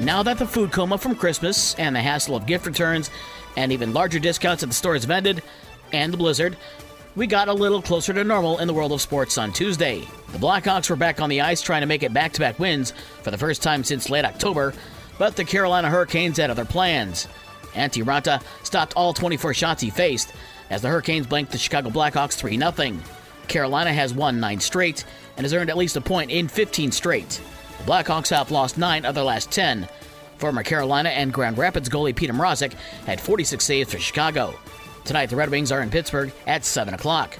Now that the food coma from Christmas and the hassle of gift returns and even larger discounts at the stores have ended, and the blizzard, we got a little closer to normal in the world of sports on Tuesday. The Blackhawks were back on the ice trying to make it back to back wins for the first time since late October, but the Carolina Hurricanes had other plans. Antti Raanta stopped all 24 shots he faced as the Hurricanes blanked the Chicago Blackhawks 3 0. Carolina has won 9 straight and has earned at least a point in 15 straight. The Blackhawks have lost 9 of their last 10. Former Carolina and Grand Rapids goalie Petr Mrazek had 46 saves for Chicago. Tonight, the Red Wings are in Pittsburgh at 7 o'clock.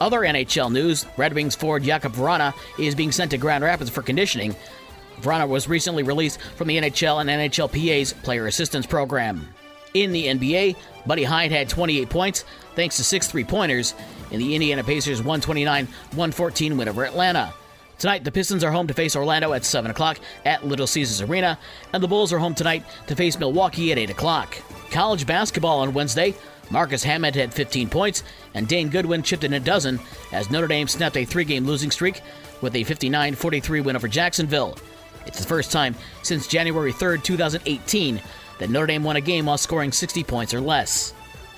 Other NHL news Red Wings forward Jakub Vrana is being sent to Grand Rapids for conditioning. Vrana was recently released from the NHL and NHLPA's Player Assistance Program. In the NBA, Buddy Hield had 28 points thanks to six three pointers in the Indiana Pacers 129 114 win over Atlanta. Tonight, the Pistons are home to face Orlando at 7 o'clock at Little Caesars Arena, and the Bulls are home tonight to face Milwaukee at 8 o'clock. College basketball on Wednesday, Marcus Hammond had 15 points, and Dane Goodwin chipped in a dozen as Notre Dame snapped a three game losing streak with a 59 43 win over Jacksonville. It's the first time since January 3, 2018, that Notre Dame won a game while scoring 60 points or less.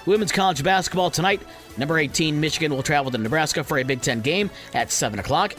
Women's college basketball tonight, number 18 Michigan will travel to Nebraska for a Big Ten game at 7 o'clock.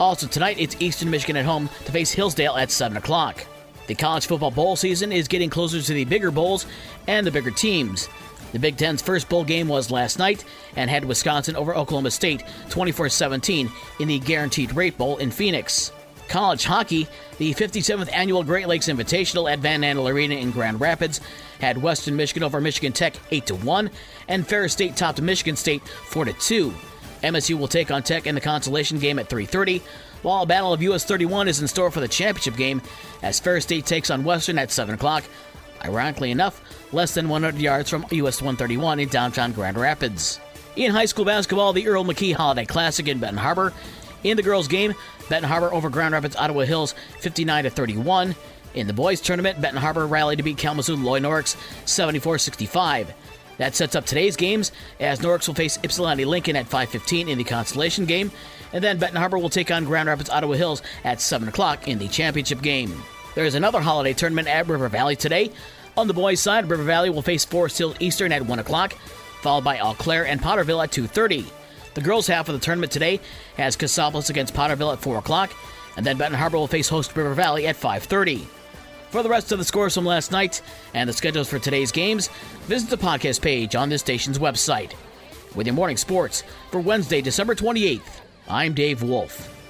Also tonight, it's Eastern Michigan at home to face Hillsdale at 7 o'clock. The college football bowl season is getting closer to the bigger bowls and the bigger teams. The Big Ten's first bowl game was last night and had Wisconsin over Oklahoma State 24 17 in the Guaranteed Rate Bowl in Phoenix. College hockey, the 57th annual Great Lakes Invitational at Van Andel Arena in Grand Rapids had Western Michigan over Michigan Tech 8 1, and Ferris State topped Michigan State 4 2. MSU will take on Tech in the consolation game at 3:30, while a battle of US 31 is in store for the championship game as Ferris State takes on Western at 7 o'clock. Ironically enough, less than 100 yards from US 131 in downtown Grand Rapids. In high school basketball, the Earl McKee Holiday Classic in Benton Harbor. In the girls' game, Benton Harbor over Grand Rapids Ottawa Hills 59 31. In the boys' tournament, Benton Harbor rallied to beat Kalamazoo Loy Norrix 74 65. That sets up today's games as Norrix will face Ypsilanti Lincoln at 5:15 in the consolation game, and then Benton Harbor will take on Grand Rapids Ottawa Hills at 7 o'clock in the championship game. There is another holiday tournament at River Valley today. On the boys' side, River Valley will face Forest Hill Eastern at 1 o'clock, followed by Eau Claire and Potterville at 2:30. The girls' half of the tournament today has Cassopolis against Potterville at 4 o'clock, and then Benton Harbor will face host River Valley at 5:30. For the rest of the scores from last night and the schedules for today's games, visit the podcast page on this station's website. With your morning sports for Wednesday, December 28th, I'm Dave Wolf.